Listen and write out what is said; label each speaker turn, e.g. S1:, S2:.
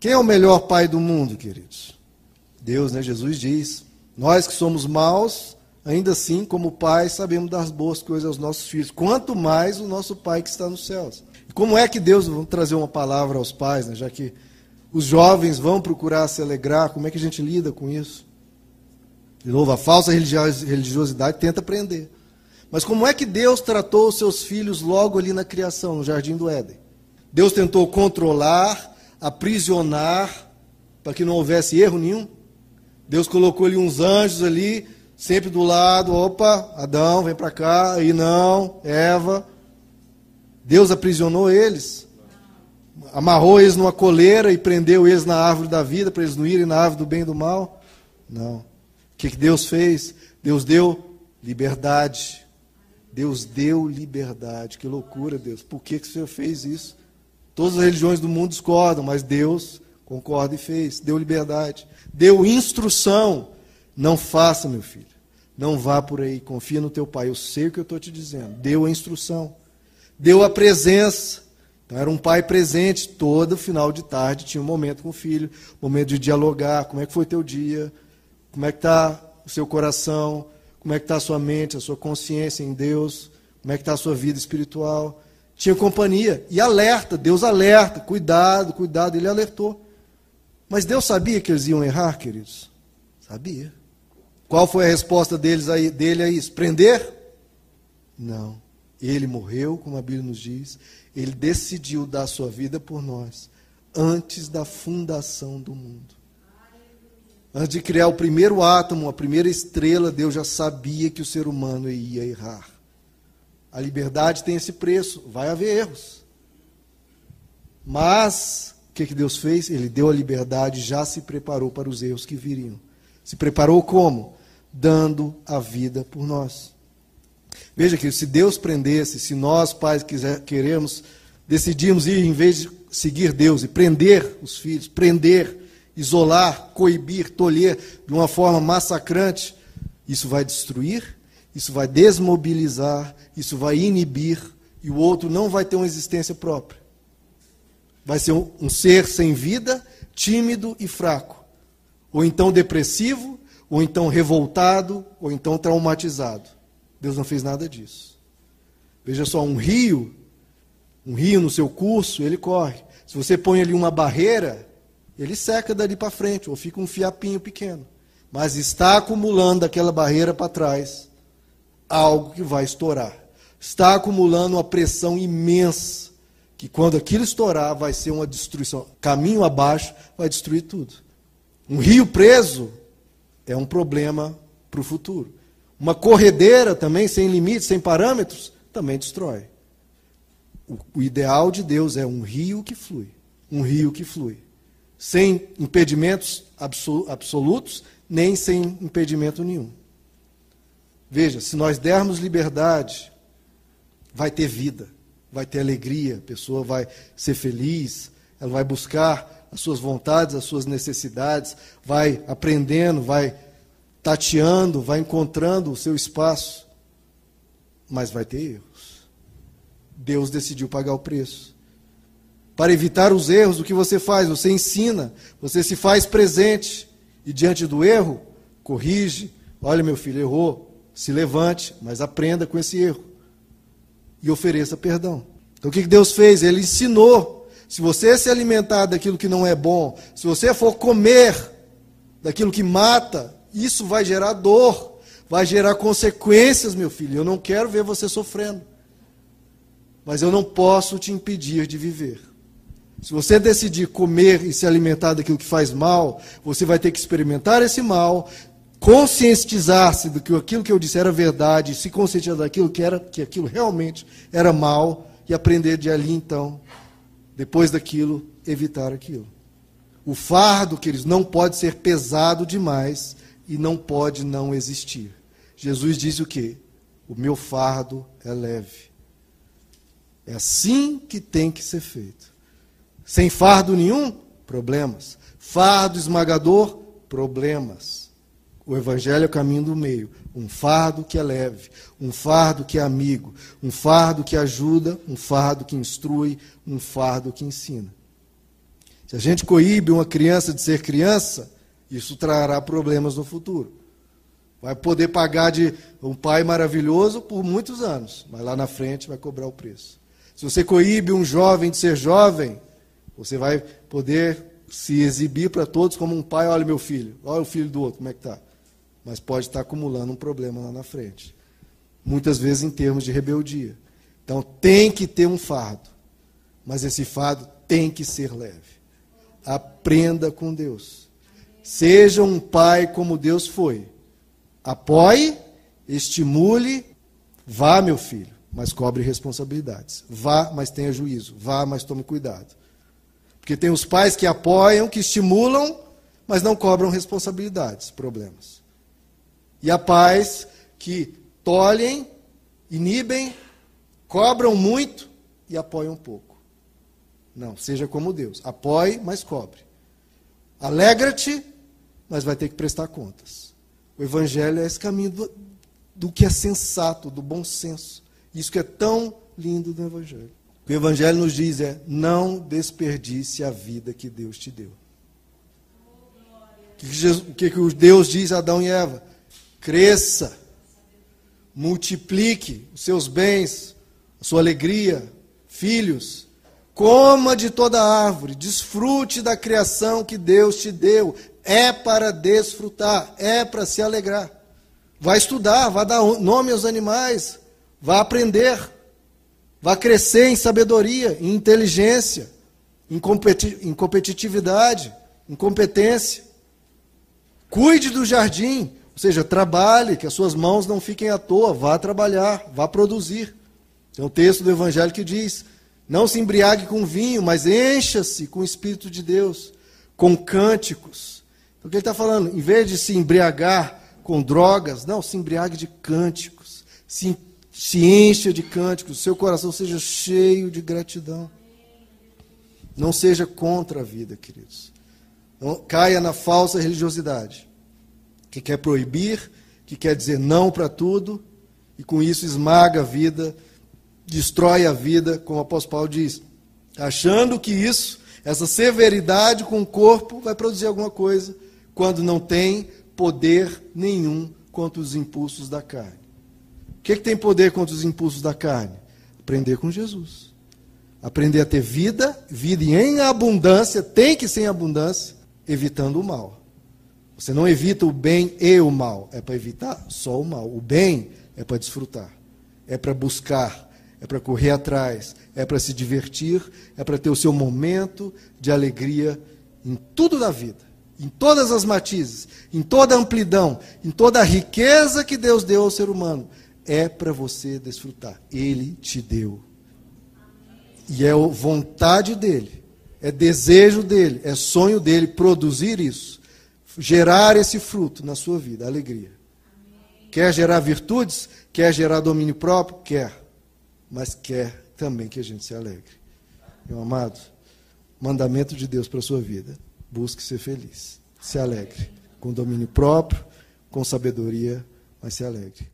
S1: Quem é o melhor pai do mundo, queridos? Deus, né? Jesus diz: Nós que somos maus, ainda assim, como pais, sabemos dar boas coisas aos nossos filhos. Quanto mais o nosso Pai que está nos céus. E como é que Deus, vamos trazer uma palavra aos pais, né? já que os jovens vão procurar se alegrar, como é que a gente lida com isso? De novo, a falsa religiosidade tenta prender. Mas como é que Deus tratou os seus filhos logo ali na criação, no jardim do Éden? Deus tentou controlar, aprisionar, para que não houvesse erro nenhum. Deus colocou ali uns anjos ali, sempre do lado, opa, Adão, vem para cá, e não, Eva. Deus aprisionou eles. Amarrou eles numa coleira e prendeu eles na árvore da vida, para eles não irem na árvore do bem e do mal. Não. O que, que Deus fez? Deus deu liberdade. Deus deu liberdade. Que loucura, Deus. Por que, que o Senhor fez isso? Todas as religiões do mundo discordam, mas Deus concorda e fez. Deu liberdade. Deu instrução. Não faça, meu filho. Não vá por aí. Confia no teu pai. Eu sei o que eu estou te dizendo. Deu a instrução. Deu a presença. Então era um pai presente. Todo final de tarde tinha um momento com o filho. Momento de dialogar. Como é que foi teu dia? Como é que está o seu coração? Como é que está a sua mente, a sua consciência em Deus? Como é que está a sua vida espiritual? Tinha companhia. E alerta, Deus alerta, cuidado, cuidado, ele alertou. Mas Deus sabia que eles iam errar, queridos? Sabia. Qual foi a resposta deles aí, dele a isso? Prender? Não. Ele morreu, como a Bíblia nos diz. Ele decidiu dar sua vida por nós, antes da fundação do mundo. Antes de criar o primeiro átomo, a primeira estrela, Deus já sabia que o ser humano ia errar. A liberdade tem esse preço, vai haver erros. Mas, o que, que Deus fez? Ele deu a liberdade, já se preparou para os erros que viriam. Se preparou como? Dando a vida por nós. Veja que se Deus prendesse, se nós, pais, quiser, queremos, decidimos ir, em vez de seguir Deus e prender os filhos, prender, isolar, coibir, tolher de uma forma massacrante, isso vai destruir, isso vai desmobilizar, isso vai inibir, e o outro não vai ter uma existência própria. Vai ser um, ser sem vida, tímido e fraco. Ou então depressivo, ou então revoltado, ou então traumatizado. Deus não fez nada disso. Veja só, um rio, um rio no seu curso, ele corre. Se você põe ali uma barreira, ele seca dali para frente, ou fica um fiapinho pequeno. Mas está acumulando aquela barreira para trás algo que vai estourar. Está acumulando uma pressão imensa, que quando aquilo estourar vai ser uma destruição. Caminho abaixo vai destruir tudo. Um rio preso é um problema para o futuro. Uma corredeira também, sem limites, sem parâmetros, também destrói. O, o ideal de Deus é um rio que flui. Um rio que flui sem impedimentos absolutos, nem sem impedimento nenhum. Veja, se nós dermos liberdade, vai ter vida, vai ter alegria, a pessoa vai ser feliz, ela vai buscar as suas vontades, as suas necessidades, vai aprendendo, vai tateando, vai encontrando o seu espaço, mas vai ter erros. Deus decidiu pagar o preço. Para evitar os erros, o que você faz? Você ensina, você se faz presente. E diante do erro, corrige. Olha, meu filho, errou. Se levante, mas aprenda com esse erro. E ofereça perdão. Então o que Deus fez? Ele ensinou. Se você se alimentar daquilo que não é bom, se você for comer daquilo que mata, isso vai gerar dor, vai gerar consequências, meu filho. Eu não quero ver você sofrendo. Mas eu não posso te impedir de viver. Se você decidir comer e se alimentar daquilo que faz mal, você vai ter que experimentar esse mal, conscientizar-se do que aquilo que eu disse era verdade, se conscientizar daquilo que era que aquilo realmente era mal e aprender de ali então, depois daquilo, evitar aquilo. O fardo, queridos, não pode ser pesado demais e não pode não existir. Jesus diz o quê? O meu fardo é leve. É assim que tem que ser feito. Sem fardo nenhum, problemas. Fardo esmagador, problemas. O Evangelho é o caminho do meio. Um fardo que é leve, um fardo que é amigo, um fardo que ajuda, um fardo que instrui, um fardo que ensina. Se a gente coíbe uma criança de ser criança, isso trará problemas no futuro. Vai poder pagar de um pai maravilhoso por muitos anos, mas lá na frente vai cobrar o preço. Se você coíbe um jovem de ser jovem, você vai poder se exibir para todos como um pai, olha meu filho, olha o filho do outro, como é que está. Mas pode estar acumulando um problema lá na frente. Muitas vezes em termos de rebeldia. Então tem que ter um fardo. Mas esse fardo tem que ser leve. Aprenda com Deus. Seja um pai como Deus foi. Apoie, estimule, vá, meu filho, mas cobre responsabilidades. Vá, mas tenha juízo. Vá, mas tome cuidado. Porque tem os pais que apoiam, que estimulam, mas não cobram responsabilidades, problemas. E há pais que tolhem, inibem, cobram muito e apoiam pouco. Não, seja como Deus. Apoie, mas cobre. Alegra-te, mas vai ter que prestar contas. O Evangelho é esse caminho do, do que é sensato, do bom senso. Isso que é tão lindo do Evangelho. O que o Evangelho nos diz é: não desperdice a vida que Deus te deu. O que, que Deus diz a Adão e Eva? Cresça, multiplique os seus bens, a sua alegria, filhos, coma de toda árvore, desfrute da criação que Deus te deu. É para desfrutar, é para se alegrar. Vai estudar, vai dar nome aos animais, vai aprender, vai crescer em sabedoria, em inteligência, em, competi em competitividade, em competência. Cuide do jardim, seja, trabalhe, que as suas mãos não fiquem à toa, vá trabalhar, vá produzir. Tem um texto do Evangelho que diz: não se embriague com vinho, mas encha-se com o Espírito de Deus, com cânticos. Então, o que ele está falando? Em vez de se embriagar com drogas, não, se embriague de cânticos. Se, se encha de cânticos, seu coração seja cheio de gratidão. Não seja contra a vida, queridos. Não caia na falsa religiosidade, que quer proibir, que quer dizer não para tudo, e com isso esmaga a vida destrói a vida, como o apóstolo Paulo diz, achando que isso, essa severidade com o corpo, vai produzir alguma coisa, quando não tem poder nenhum contra os impulsos da carne. O que, é que tem poder contra os impulsos da carne? Aprender com Jesus. Aprender a ter vida, vida em abundância, tem que ser em abundância, evitando o mal. Você não evita o bem e o mal, é para evitar só o mal. O bem é para desfrutar, é para buscar, é para correr atrás, é para se divertir, é para ter o seu momento de alegria em tudo da vida, em todas as matizes, em toda a amplidão, em toda a riqueza que Deus deu ao ser humano. É para você desfrutar. Ele te deu. E é vontade dele, é desejo dele, é sonho dele produzir isso, gerar esse fruto na sua vida, alegria. Quer gerar virtudes? Quer gerar domínio próprio? Quer mas quer também que a gente se alegre. Meu amado, mandamento de Deus para a sua vida: busque ser feliz. Se alegre. Com domínio próprio, com sabedoria, mas se alegre.